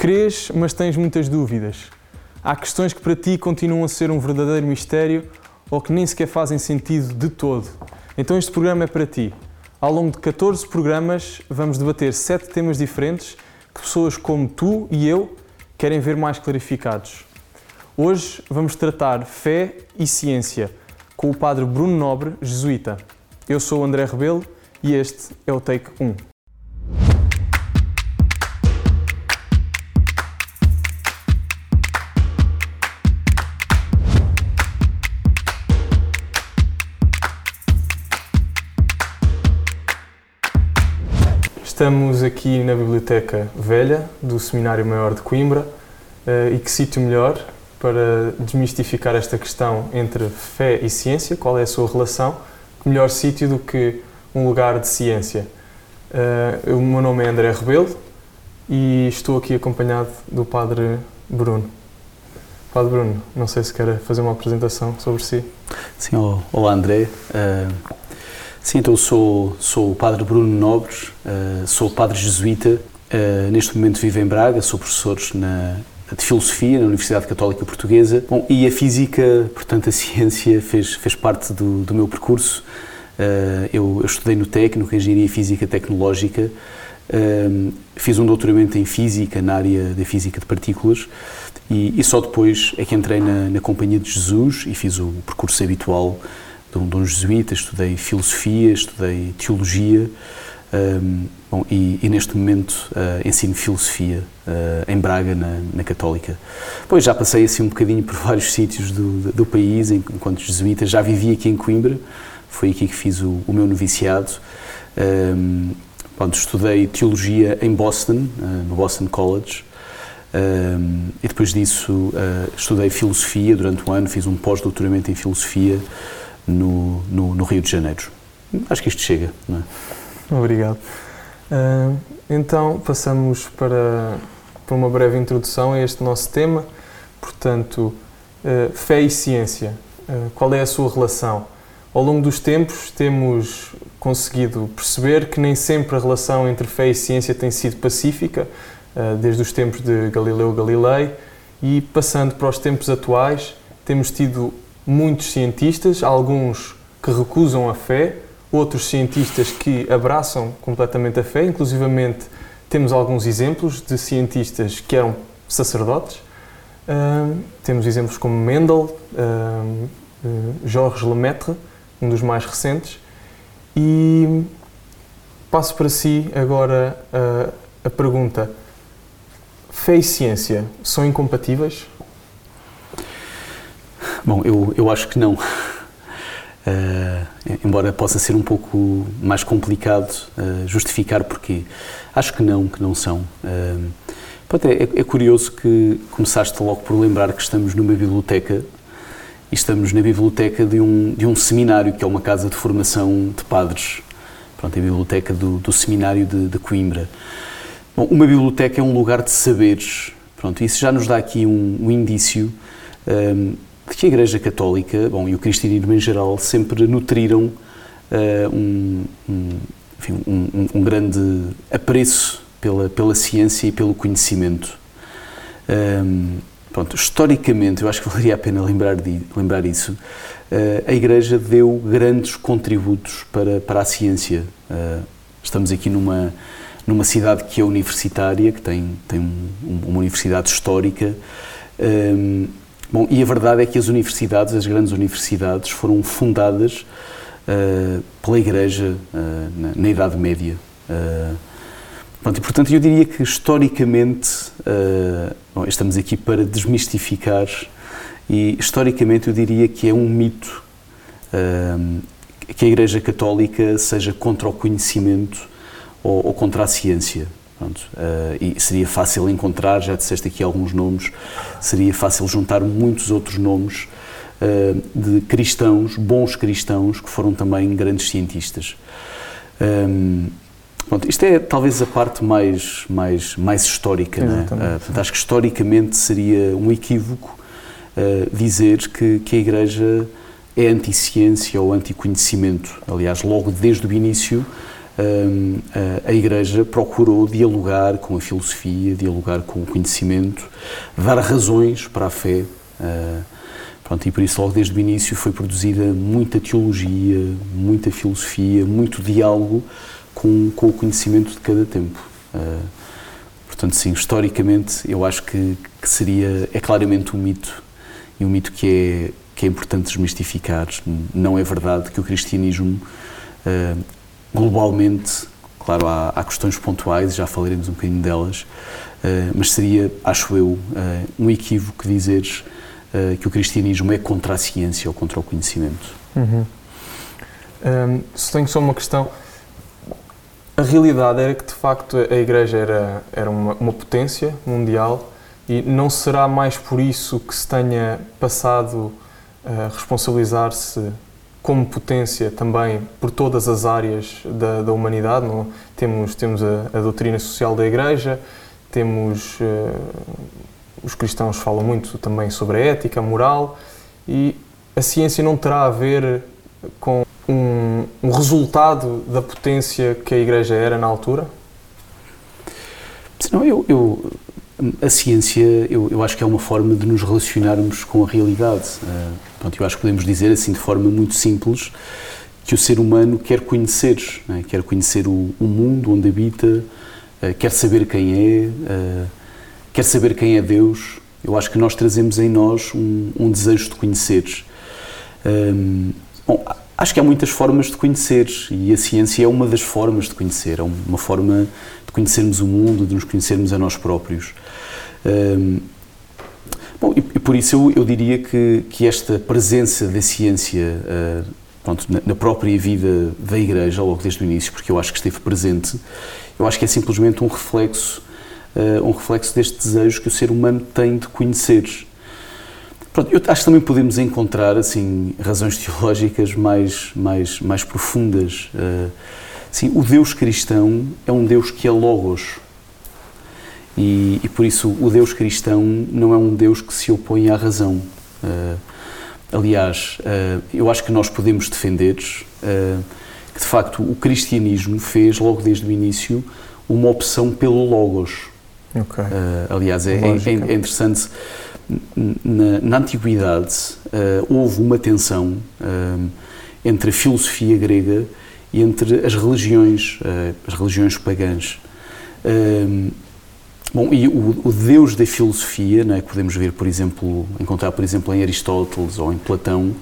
Crês, mas tens muitas dúvidas. Há questões que para ti continuam a ser um verdadeiro mistério ou que nem sequer fazem sentido de todo. Então este programa é para ti. Ao longo de 14 programas vamos debater sete temas diferentes que pessoas como tu e eu querem ver mais clarificados. Hoje vamos tratar fé e ciência com o padre Bruno Nobre, jesuíta. Eu sou o André Rebelo e este é o Take 1. Estamos aqui na Biblioteca Velha do Seminário Maior de Coimbra eh, e que sítio melhor para desmistificar esta questão entre fé e ciência, qual é a sua relação, que melhor sítio do que um lugar de ciência. Uh, o meu nome é André Rebelo e estou aqui acompanhado do Padre Bruno. Padre Bruno, não sei se quer fazer uma apresentação sobre si. Sim, olá André. Uh Sim, então sou, sou o padre Bruno Nobres, uh, sou padre jesuíta, uh, neste momento vivo em Braga, sou professor na, de Filosofia na Universidade Católica Portuguesa. Bom, e a física, portanto a ciência, fez, fez parte do, do meu percurso. Uh, eu, eu, estudei no técnico, Engenharia Física Tecnológica, fiz um doutoramento em Física, na área da Física de Partículas, e, e só depois é que entrei na, na Companhia de Jesus e fiz o percurso habitual de um, de um jesuíta, estudei filosofia, estudei teologia um, bom, e, e, neste momento uh, ensino filosofia uh, em Braga, na, na, Católica. Pois já passei assim um bocadinho por vários sítios do, do país enquanto jesuíta, já vivi aqui em Coimbra, foi aqui que fiz o, o meu noviciado. Um, pronto, estudei teologia em Boston, uh, no Boston College. Um, e depois disso estudei filosofia durante um ano, fiz um pós-doutoramento em filosofia no, no, no, Rio de Janeiro. Acho que isto chega, é? Obrigado. Uh, então, passamos para, para uma breve introdução a este nosso tema. Portanto, uh, fé e ciência. Uh, qual é a sua relação? Ao longo dos tempos, temos conseguido perceber que nem sempre a relação entre fé e ciência tem sido pacífica, desde os tempos de Galileu Galilei, e passando para os tempos atuais, temos tido muitos cientistas, alguns que recusam a fé, outros cientistas que abraçam completamente a fé, inclusivamente temos alguns exemplos de cientistas que eram sacerdotes. Uh, temos exemplos como Mendel, uh, uh, Georges Lemaitre, um dos mais recentes. E passo para si agora a pergunta: fé e ciência são incompatíveis? Bom, eu, eu acho que não. Uh, embora possa ser um pouco mais complicado uh, justificar porquê. Acho que não, que não são. Uh, é, é, curioso que começaste logo por lembrar que estamos numa biblioteca e estamos na biblioteca de um, de um seminário, que é uma casa de formação de padres. Pronto, é a biblioteca do, do seminário de, de Coimbra. Bom, uma biblioteca é um lugar de saberes. Pronto, isso já nos dá aqui um, um indício que a Igreja Católica, bom, e o cristianismo em geral, sempre nutriram uh, um, um, enfim, um, um, grande apreço pela, pela ciência e pelo conhecimento. Um, pronto, historicamente, eu acho que valeria a pena lembrar, de, lembrar isso, uh, a Igreja deu grandes contributos para, para a ciência. Uh, estamos aqui numa, numa cidade que é universitária, que tem, tem uma universidade histórica, um, Bom, e a verdade é que as universidades, as grandes universidades, foram fundadas uh, pela Igreja uh, na, na, Idade Média. Uh, pronto, e, portanto, eu diria que historicamente, bom, estamos aqui para desmistificar, e historicamente eu diria que é um mito que a Igreja Católica seja contra o conhecimento ou, ou contra a ciência. Pronto, uh, e seria fácil encontrar, já disseste aqui alguns nomes, seria fácil juntar muitos outros nomes uh, de cristãos, bons cristãos, que foram também grandes cientistas. Um, ehm, pronto, isto é talvez a parte mais, mais, mais histórica. Não é? uh, portanto, acho que historicamente seria um equívoco dizer que, que a Igreja é anti-ciência ou anti-conhecimento. Aliás, logo desde o início, a Igreja procurou dialogar com a filosofia, dialogar com o conhecimento, dar razões para a fé. Pronto, e por isso, logo desde o início, foi produzida muita teologia, muita filosofia, muito diálogo com, com o conhecimento de cada tempo. Portanto, sim, historicamente, eu acho que, que seria, é claramente um mito, e um mito que é, que é importante desmistificar. Não é verdade que o cristianismo globalmente, claro, há, há, questões pontuais, já falaremos um bocadinho delas, uh, mas seria, acho eu, uh, um equívoco dizeres uh, que o cristianismo é contra a ciência ou contra o conhecimento. Uhum. Um, se tenho só uma questão, a realidade era que de facto a Igreja era, era uma, uma potência mundial e não será mais por isso que se tenha passado a responsabilizar-se como potência também por todas as áreas da, da humanidade. Não? Temos, temos a, a, doutrina social da Igreja, temos. Uh, os cristãos falam muito também sobre a ética, a moral, e a ciência não terá a ver com um, um resultado da potência que a Igreja era na altura? Não, eu, eu a ciência, eu, eu, acho que é uma forma de nos relacionarmos com a realidade. Uh, pronto, eu acho que podemos dizer assim de forma muito simples que o ser humano quer conhecer, né? quer conhecer o, o, mundo onde habita, uh, quer saber quem é, uh, quer saber quem é Deus. Eu acho que nós trazemos em nós um, um desejo de conhecer. Um, bom, acho que há muitas formas de conhecer e a ciência é uma das formas de conhecer, é uma forma de conhecermos o mundo, de nos conhecermos a nós próprios. Um, bom, e, e, por isso eu, eu, diria que, que esta presença da ciência uh, pronto, na, na, própria vida da Igreja, logo desde o início, porque eu acho que esteve presente, eu acho que é simplesmente um reflexo, uh, um reflexo deste desejo que o ser humano tem de conhecer. Pronto, eu acho que também podemos encontrar assim razões teológicas mais mais mais profundas. Uh, sim, o Deus cristão é um Deus que é logos. E, e, por isso o Deus cristão não é um Deus que se opõe à razão. Uh, aliás, uh, eu acho que nós podemos defender uh, que de facto o cristianismo fez logo desde o início uma opção pelo Logos. Okay. aliás, é, é, é, interessante. Na, na antiguidade houve uma tensão entre a filosofia grega e entre as religiões, as religiões pagãs. Bom, e o, o, Deus da filosofia, né, que podemos ver, por exemplo, encontrar, por exemplo, em Aristóteles ou em Platão,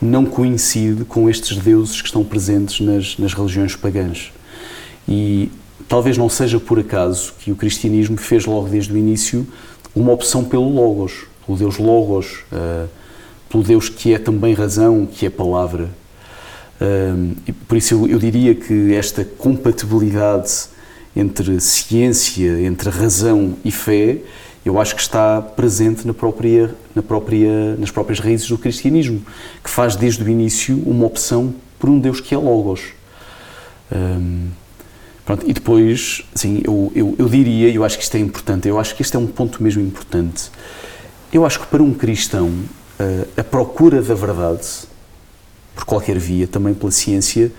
não coincide com estes deuses que estão presentes nas, nas religiões pagãs. E talvez não seja por acaso que o cristianismo fez logo desde o início uma opção pelo Logos, pelo Deus Logos, uh, pelo Deus que é também razão, que é palavra. Uh, por isso eu, eu diria que esta compatibilidade entre ciência, entre razão e fé, eu acho que está presente na própria, na própria, nas próprias raízes do cristianismo, que faz desde o início uma opção por um Deus que é Logos. Um, pronto, e depois, assim, eu, eu, eu diria, eu acho que isto é importante, eu acho que este é um ponto mesmo importante. Eu acho que para um cristão, a procura da verdade, por qualquer via, também pela ciência,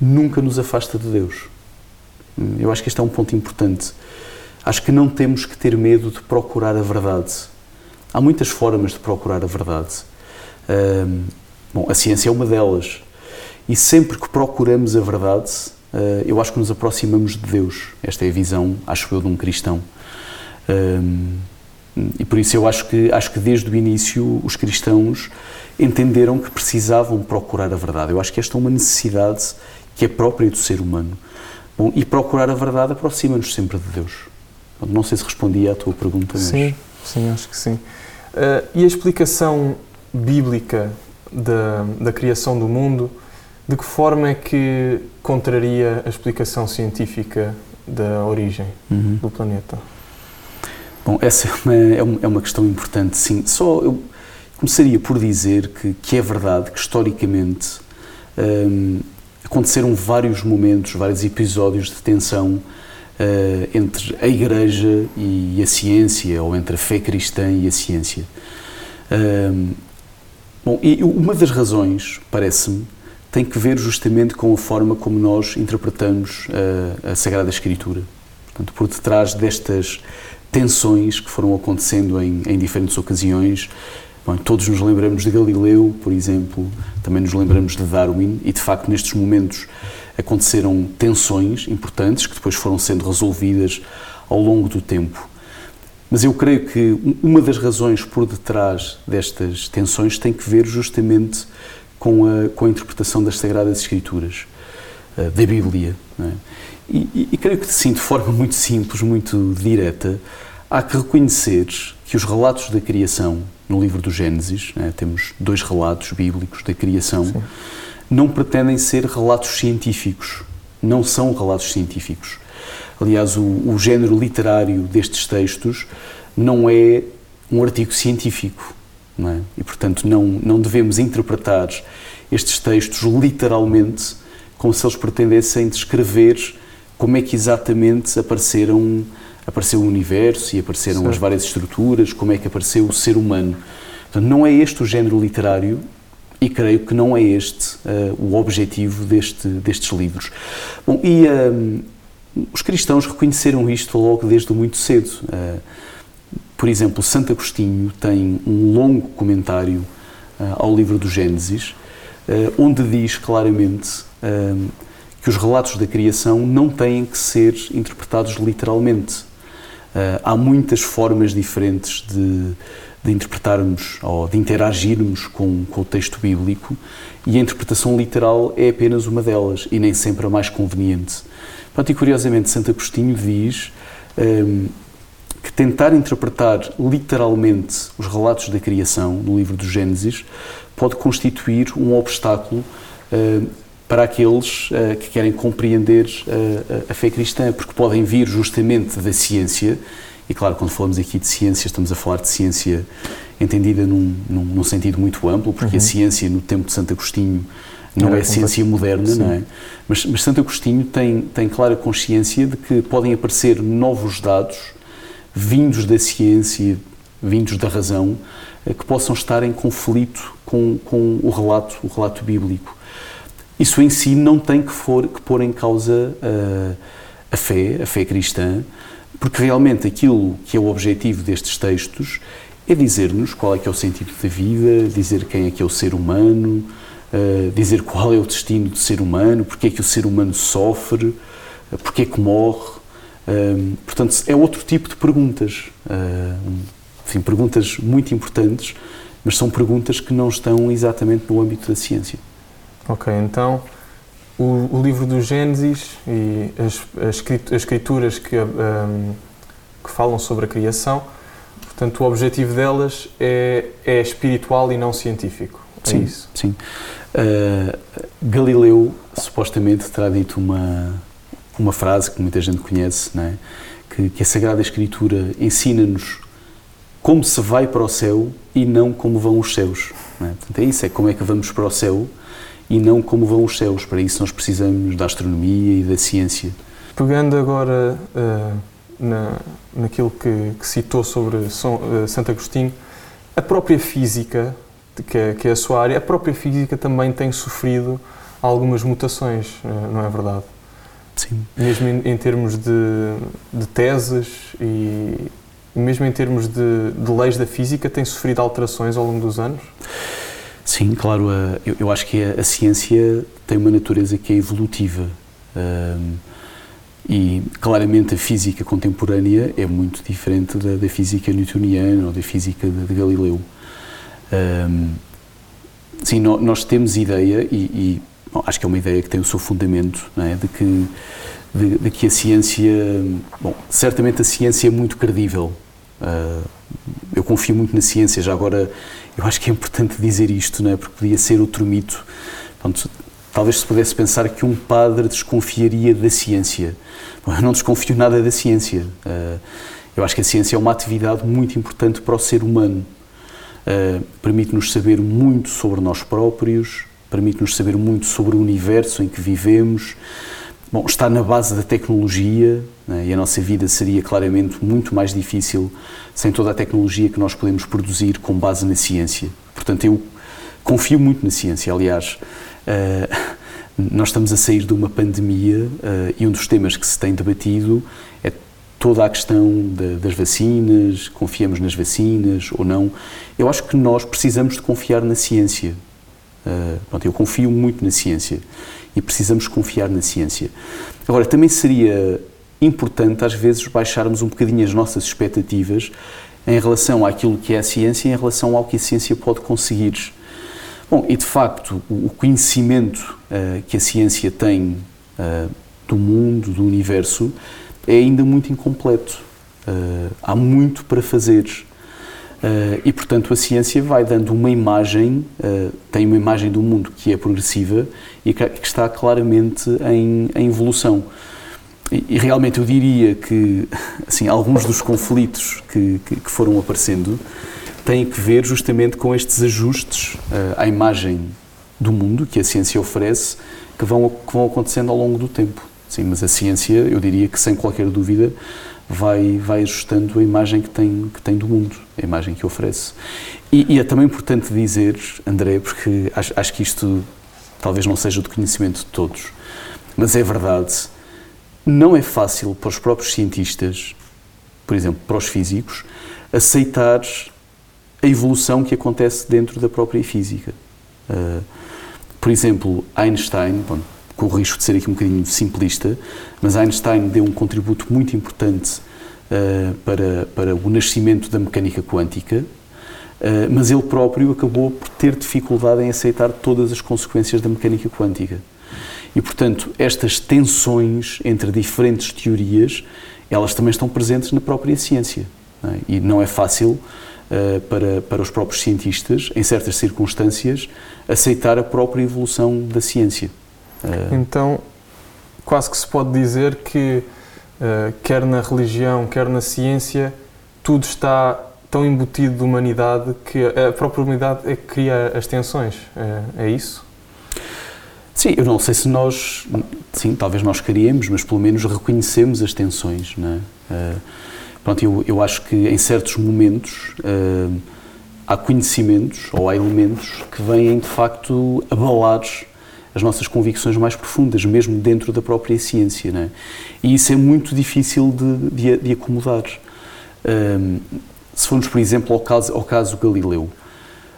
nunca nos afasta de Deus. Eu acho que este é um ponto importante. Acho que não temos que ter medo de procurar a verdade. Há muitas formas de procurar a verdade. Um, bom, a ciência é uma delas. E sempre que procuramos a verdade, eu acho que nos aproximamos de Deus. Esta é a visão, acho eu, de um cristão. Um, e por isso eu acho que, acho que desde o início os cristãos entenderam que precisavam procurar a verdade. Eu acho que esta é uma necessidade que é própria do ser humano. Bom, e procurar a verdade aproxima-nos sempre de Deus. Não sei se respondi à tua pergunta. Mas... Sim, sim, acho que sim. Uh, e a explicação bíblica da, da criação do mundo, de que forma é que contraria a explicação científica da origem uhum. do planeta? Bom, essa é uma, é uma questão importante, sim. Só eu começaria por dizer que, que é verdade que, historicamente, hum, aconteceram vários momentos, vários episódios de tensão uh, entre a Igreja e a ciência, ou entre a fé cristã e a ciência. Uh, bom, e uma das razões, parece-me, tem que ver justamente com a forma como nós interpretamos a, a Sagrada Escritura. Portanto, por detrás destas tensões que foram acontecendo em, em diferentes ocasiões, Bom, todos nos lembramos de Galileu, por exemplo, também nos lembramos de Darwin, e de facto nestes momentos aconteceram tensões importantes que depois foram sendo resolvidas ao longo do tempo. Mas eu creio que uma das razões por detrás destas tensões tem que ver justamente com a, com a interpretação das Sagradas Escrituras, uh, da Bíblia. É? E, e, e, creio que, sim, de forma muito simples, muito direta, há que reconhecer que os relatos da criação no livro do Gênesis, é? temos dois relatos bíblicos da criação, sim. não pretendem ser relatos científicos. Não são relatos científicos. Aliás, o, o género literário destes textos não é um artigo científico. É? E, portanto, não, não devemos interpretar estes textos literalmente como se eles pretendessem descrever como é que exatamente apareceram apareceu o universo e apareceram certo. as várias estruturas, como é que apareceu o ser humano. Portanto, não é este o género literário e creio que não é este uh, o objetivo deste, destes livros. Bom, e uh, os cristãos reconheceram isto logo desde muito cedo. Uh, por exemplo, Santo Agostinho tem um longo comentário ao livro do Gênesis, onde diz claramente que os relatos da criação não têm que ser interpretados literalmente. há muitas formas diferentes de, de interpretarmos ou de interagirmos com, com, o texto bíblico e a interpretação literal é apenas uma delas e nem sempre a mais conveniente. Pronto, e curiosamente, Santo Agostinho diz que tentar interpretar literalmente os relatos da criação no livro do Gênesis pode constituir um obstáculo uh, para aqueles uh, que querem compreender uh, a fé cristã, porque podem vir justamente da ciência e claro, quando falamos aqui de ciência, estamos a falar de ciência entendida num, num, num sentido muito amplo, porque uhum. a ciência no tempo de Santo Agostinho não Era é ciência moderna, Sim. não é? Mas, mas Santo Agostinho tem, tem clara consciência de que podem aparecer novos dados vindos da ciência, vindos da razão, eh, que possam estar em conflito com, com o relato, o relato bíblico. Isso em si não tem que, for, que pôr em causa a, eh, a fé, a fé cristã, porque realmente aquilo que é o objetivo destes textos é dizer-nos qual é que é o sentido da vida, dizer quem é que é o ser humano, uh, dizer qual é o destino do ser humano, porque é que o ser humano sofre, porque é que morre. Portanto, é outro tipo de perguntas. enfim, perguntas muito importantes, mas são perguntas que não estão exatamente no âmbito da ciência. Ok, então o, o livro do Gênesis e as, as, escrituras que, um, que falam sobre a criação, portanto, o objetivo delas é, é espiritual e não científico. É sim, isso? sim. Uh, Galileu supostamente terá dito uma, uma frase que muita gente conhece, é? que, que a Sagrada Escritura ensina-nos como se vai para o céu e não como vão os céus. É? Portanto, é isso, é como é que vamos para o céu e não como vão os céus. Para isso nós precisamos da astronomia e da ciência. Pegando agora uh, na, naquilo que, que, citou sobre São, uh, Santo Agostinho, a própria física, que é, que é, a sua área, a própria física também tem sofrido algumas mutações, uh, não é verdade? Sim. Mesmo em, em termos de, de, teses e mesmo em termos de, de leis da física, tem sofrido alterações ao longo dos anos? Sim, claro. Eu, eu acho que a, a, ciência tem uma natureza que é evolutiva. Um, e claramente a física contemporânea é muito diferente da, da física newtoniana ou da física de, de Galileu. Um, sim, no, nós temos ideia, e, e bom, acho que é uma ideia que tem o seu fundamento, é? de, que, de, de, que a ciência. Bom, certamente a ciência é muito credível. Uh, eu confio muito na ciência, já agora eu acho que é importante dizer isto, não é? porque podia ser outro mito. Pronto, talvez se pudesse pensar que um padre desconfiaria da ciência. Bom, eu não desconfio nada da ciência. Uh, eu acho que a ciência é uma atividade muito importante para o ser humano. Uh, permite-nos saber muito sobre nós próprios, permite-nos saber muito sobre o universo em que vivemos. Bom, está na base da tecnologia né, e a nossa vida seria claramente muito mais difícil sem toda a tecnologia que nós podemos produzir com base na ciência. Portanto, eu confio muito na ciência. Aliás, Uh, nós estamos a sair de uma pandemia uh, e um dos temas que se tem debatido é toda a questão de, das vacinas, confiamos nas vacinas ou não. Eu acho que nós precisamos de confiar na ciência. Uh, pronto, eu confio muito na ciência e precisamos confiar na ciência. Agora, também seria importante às vezes baixarmos um bocadinho as nossas expectativas em relação àquilo que é a ciência e em relação ao que a ciência pode conseguir. Bom, e de facto, o conhecimento uh, que a ciência tem uh, do mundo, do universo, é ainda muito incompleto. Uh, há muito para fazer. E, portanto, a ciência vai dando uma imagem, tem uma imagem do mundo que é progressiva e que, que está claramente em, em evolução. E, e, realmente eu diria que assim, alguns dos conflitos que, que, que foram aparecendo têm que ver justamente com estes ajustes uh, à imagem do mundo que a ciência oferece, que vão, que vão acontecendo ao longo do tempo. Sim, mas a ciência, eu diria que sem qualquer dúvida, vai, vai ajustando a imagem que tem, que tem do mundo, a imagem que oferece. E, e é também importante dizer, André, porque acho, acho que isto talvez não seja do conhecimento de todos, mas é verdade, não é fácil para os próprios cientistas, por exemplo, para os físicos, aceitar a evolução que acontece dentro da própria física. Uh, por exemplo, Einstein, bom, com o risco de ser aqui um bocadinho simplista, mas Einstein deu um contributo muito importante uh, para, para o nascimento da mecânica quântica, uh, mas ele próprio acabou por ter dificuldade em aceitar todas as consequências da mecânica quântica. E, portanto, estas tensões entre diferentes teorias, elas também estão presentes na própria ciência. Não é? E não é fácil uh, para, para os próprios cientistas, em certas circunstâncias, aceitar a própria evolução da ciência. Uh, então, quase que se pode dizer que, uh, quer na religião, quer na ciência, tudo está tão embutido de humanidade que a própria humanidade é que cria as tensões. É, é isso? Sim, eu não sei se nós, sim, talvez nós queríamos, mas pelo menos reconhecemos as tensões, não é? Uh, Pronto, eu, eu acho que em certos momentos uh, há conhecimentos ou há elementos que vêm de facto abalar as nossas convicções mais profundas, mesmo dentro da própria ciência. Né? E isso é muito difícil de, de, de acomodar. Uh, se formos, por exemplo, ao caso, ao caso Galileu,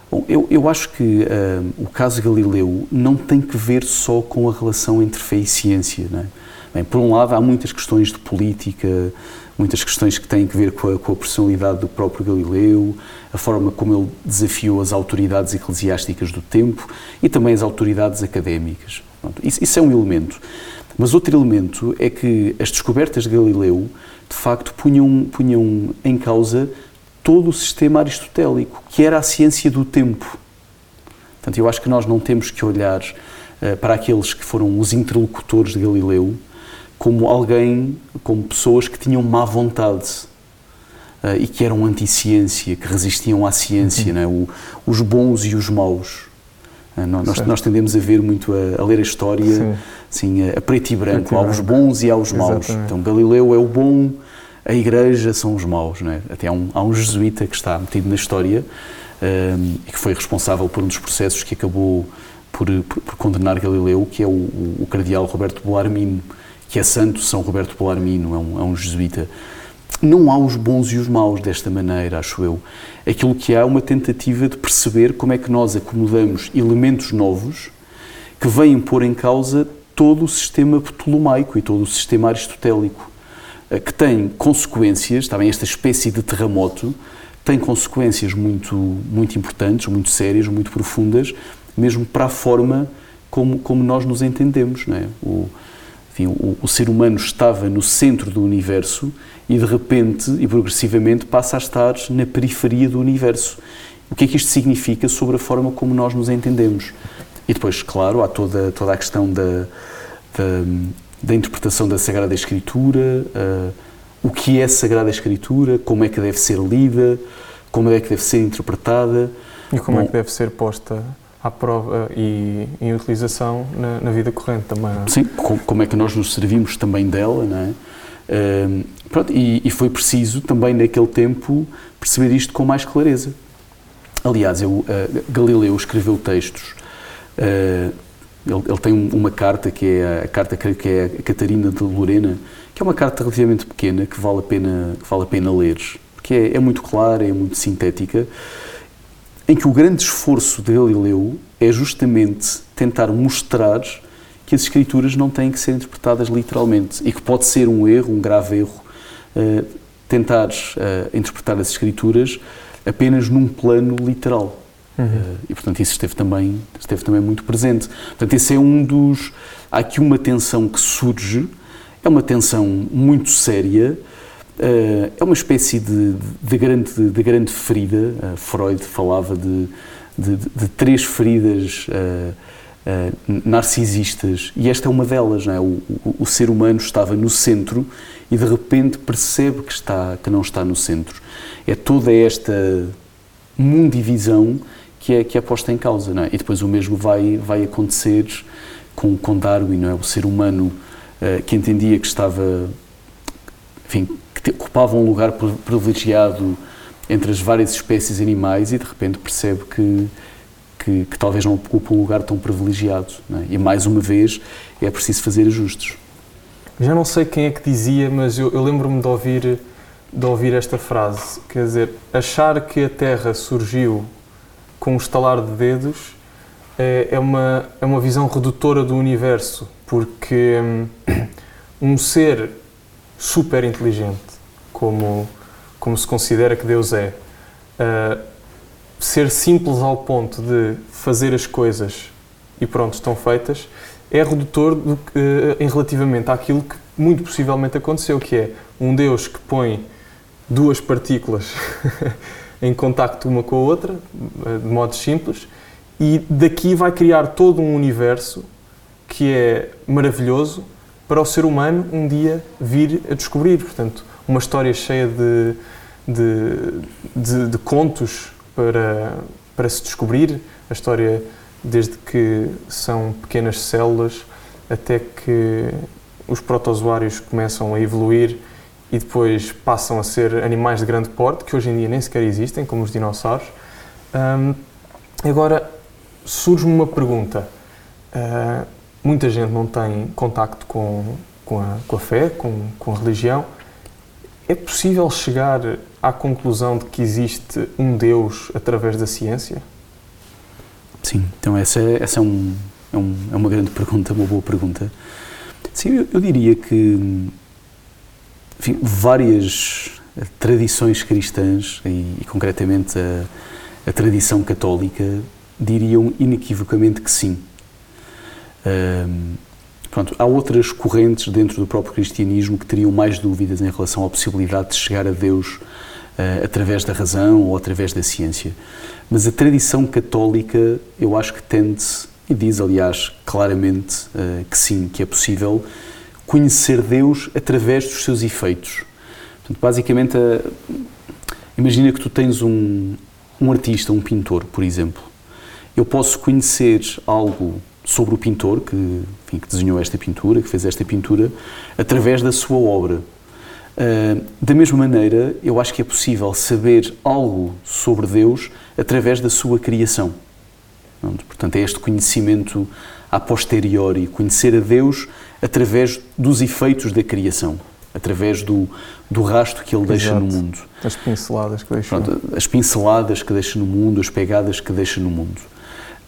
Bom, eu, eu acho que uh, o caso Galileu não tem que ver só com a relação entre fé e ciência. Né? Bem, por um lado, há muitas questões de política, muitas questões que têm a ver com a, com a, personalidade do próprio Galileu, a forma como ele desafiou as autoridades eclesiásticas do tempo e também as autoridades académicas. Pronto, isso, isso, é um elemento. Mas outro elemento é que as descobertas de Galileu, de facto, punham, punham em causa todo o sistema aristotélico, que era a ciência do tempo. Portanto, eu acho que nós não temos que olhar uh, para aqueles que foram os interlocutores de Galileu como alguém, como pessoas que tinham má vontade uh, e que eram anti-ciência, que resistiam à ciência, uhum. né? o, os bons e os maus. Uh, nós, nós, tendemos a ver muito, a, a ler a história assim, a, preto e branco, preto há os bons e há os maus. Exatamente. Então Galileu é o bom, a igreja são os maus. Né? Até há um, há um jesuíta que está metido na história um, e que foi responsável por um dos processos que acabou por, por, por condenar Galileu, que é o, o, o cardeal Roberto Bellarmino que é santo São Roberto Polarmino, é um, é um jesuíta. Não há os bons e os maus desta maneira, acho eu. Aquilo que há é uma tentativa de perceber como é que nós acomodamos elementos novos que vêm pôr em causa todo o sistema ptolomaico e todo o sistema aristotélico, eh, que tem consequências, também esta espécie de terremoto, tem consequências muito, muito importantes, muito sérias, muito profundas, mesmo para a forma como, como nós nos entendemos. Não é? O, enfim, o, o, ser humano estava no centro do universo e de repente e progressivamente passa a estar na periferia do universo. O que é que isto significa sobre a forma como nós nos entendemos? E depois, claro, há toda, toda a questão da, da, da interpretação da Sagrada Escritura, uh, o que é Sagrada Escritura, como é que deve ser lida, como é que deve ser interpretada. E como Bom, é que deve ser posta à prova e em utilização na, na vida corrente também. Não é? Sim, como é que nós nos servimos também dela, não é? Uh, pronto, e, e, foi preciso também naquele tempo perceber isto com mais clareza. Aliás, eu, uh, Galileu escreveu textos uh, ele, ele, tem uma carta que é a carta que é a Catarina de Lorena, que é uma carta relativamente pequena que vale a pena, que vale a pena ler, porque é, é muito clara, é muito sintética, em que o grande esforço de Galileu é justamente tentar mostrar que as escrituras não têm que ser interpretadas literalmente e que pode ser um erro, um grave erro, uh, tentar uh, interpretar as escrituras apenas num plano literal. Uhum. Uh, e, portanto, isso esteve também, esteve também muito presente. Portanto, esse é um dos. Há aqui uma tensão que surge, é uma tensão muito séria, é uma espécie de, de, grande, de grande ferida. Uh, Freud falava de, de, de três feridas. narcisistas e esta é uma delas não é? O, o, o ser humano estava no centro e de repente percebe que está que não está no centro é toda esta mundivisão que é, que é posta em causa. Não é? E depois o mesmo vai, vai acontecer com, com Darwin, não é? o ser humano que entendia que estava, enfim, que te, ocupava um lugar privilegiado entre as várias espécies animais e de repente percebe que, que, que talvez não ocupa um lugar tão privilegiado. É? E mais uma vez é preciso fazer ajustes. Já não sei quem é que dizia, mas eu, eu lembro-me de ouvir, de ouvir esta frase. Quer dizer, achar que a Terra surgiu com um estalar de dedos, é, é, uma, é uma visão redutora do universo, porque hum, um ser super inteligente, como, como se considera que Deus é, uh, ser simples ao ponto de fazer as coisas e pronto, estão feitas, é redutor do, uh, em relativamente àquilo que muito possivelmente aconteceu, que é um Deus que põe duas partículas em contacto uma com a outra, eh, de modo simples, e daqui vai criar todo um universo que é maravilhoso para o ser humano um dia vir a descobrir. Portanto, uma história cheia de, de, de, de contos para, para se descobrir, a história desde que são pequenas células até que os protozoários começam a evoluir e depois passam a ser animais de grande porte, que hoje em dia nem sequer existem, como os dinossauros. Agora, surge-me uma pergunta. Uh, muita gente não tem contacto com, com, a, com a fé, com, com a religião. É possível chegar à conclusão de que existe um Deus através da ciência? Sim, então essa, é, essa é, um, é, um, é uma grande pergunta, uma boa pergunta. Sim, eu, eu diria que enfim, várias tradições cristãs, e, e concretamente a, a, tradição católica, diriam inequivocamente que sim. Um, pronto, há outras correntes dentro do próprio cristianismo que teriam mais dúvidas em relação à possibilidade de chegar a Deus uh, através da razão ou através da ciência. Mas a tradição católica, eu acho que tende, e diz aliás claramente uh, que sim, que é possível conhecer Deus através dos seus efeitos. Portanto, basicamente, imagina que tu tens um, um artista, um pintor, por exemplo. Eu posso conhecer algo sobre o pintor que, enfim, que desenhou esta pintura, que fez esta pintura, através da sua obra. Uh, da mesma maneira, eu acho que é possível saber algo sobre Deus através da sua criação. Portanto, é este conhecimento a posteriori, conhecer a Deus através dos efeitos da criação, através do, do rasto que ele Exato. deixa no mundo. As pinceladas que deixa. Pronto, as pinceladas que deixa no mundo, as pegadas que deixa no mundo.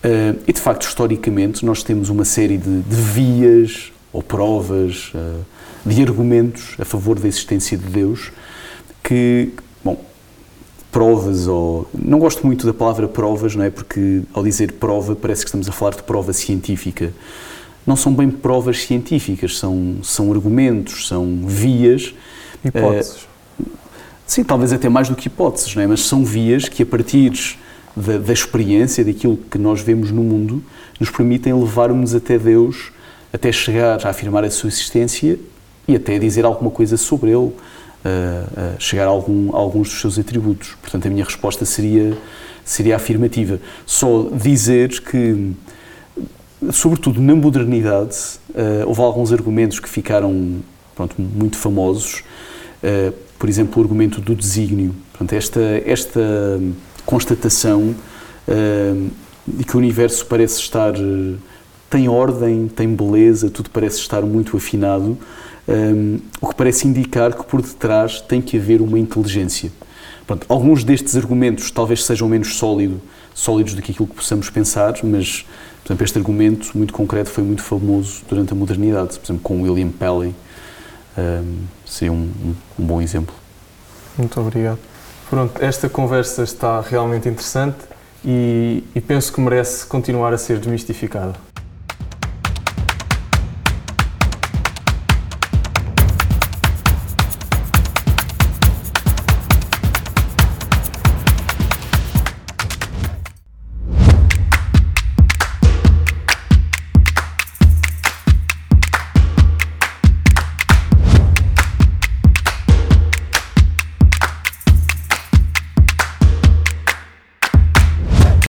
Uh, e de facto, historicamente, nós temos uma série de, de vias ou provas, uh, de argumentos a favor da existência de Deus que, bom, provas ou não gosto muito da palavra provas, não é? Porque ao dizer prova parece que estamos a falar de prova científica não são bem provas científicas, são, são argumentos, são vias. Hipóteses. Uh, sim, talvez até mais do que hipóteses, não é? mas são vias que, a partir da, da experiência, daquilo que nós vemos no mundo, nos permitem levar-nos até Deus, até chegar a afirmar a sua existência e até dizer alguma coisa sobre Ele, uh, uh, chegar a, algum, a alguns dos seus atributos. Portanto, a minha resposta seria, seria afirmativa. Só dizer que sobretudo na modernidade, uh, houve alguns argumentos que ficaram pronto, muito famosos. Por exemplo, o argumento do desígnio. Portanto, esta, esta constatação uh, de que o universo parece estar tem ordem, tem beleza, tudo parece estar muito afinado, um, o que parece indicar que por detrás tem que haver uma inteligência. Pronto, alguns destes argumentos talvez sejam menos sólido, sólidos do que aquilo que possamos pensar, mas por exemplo, este argumento muito concreto foi muito famoso durante a modernidade, por exemplo, com William Pelley, um, seria um, um bom exemplo. Muito obrigado. Pronto, esta conversa está realmente interessante e, e penso que merece continuar a ser desmistificada.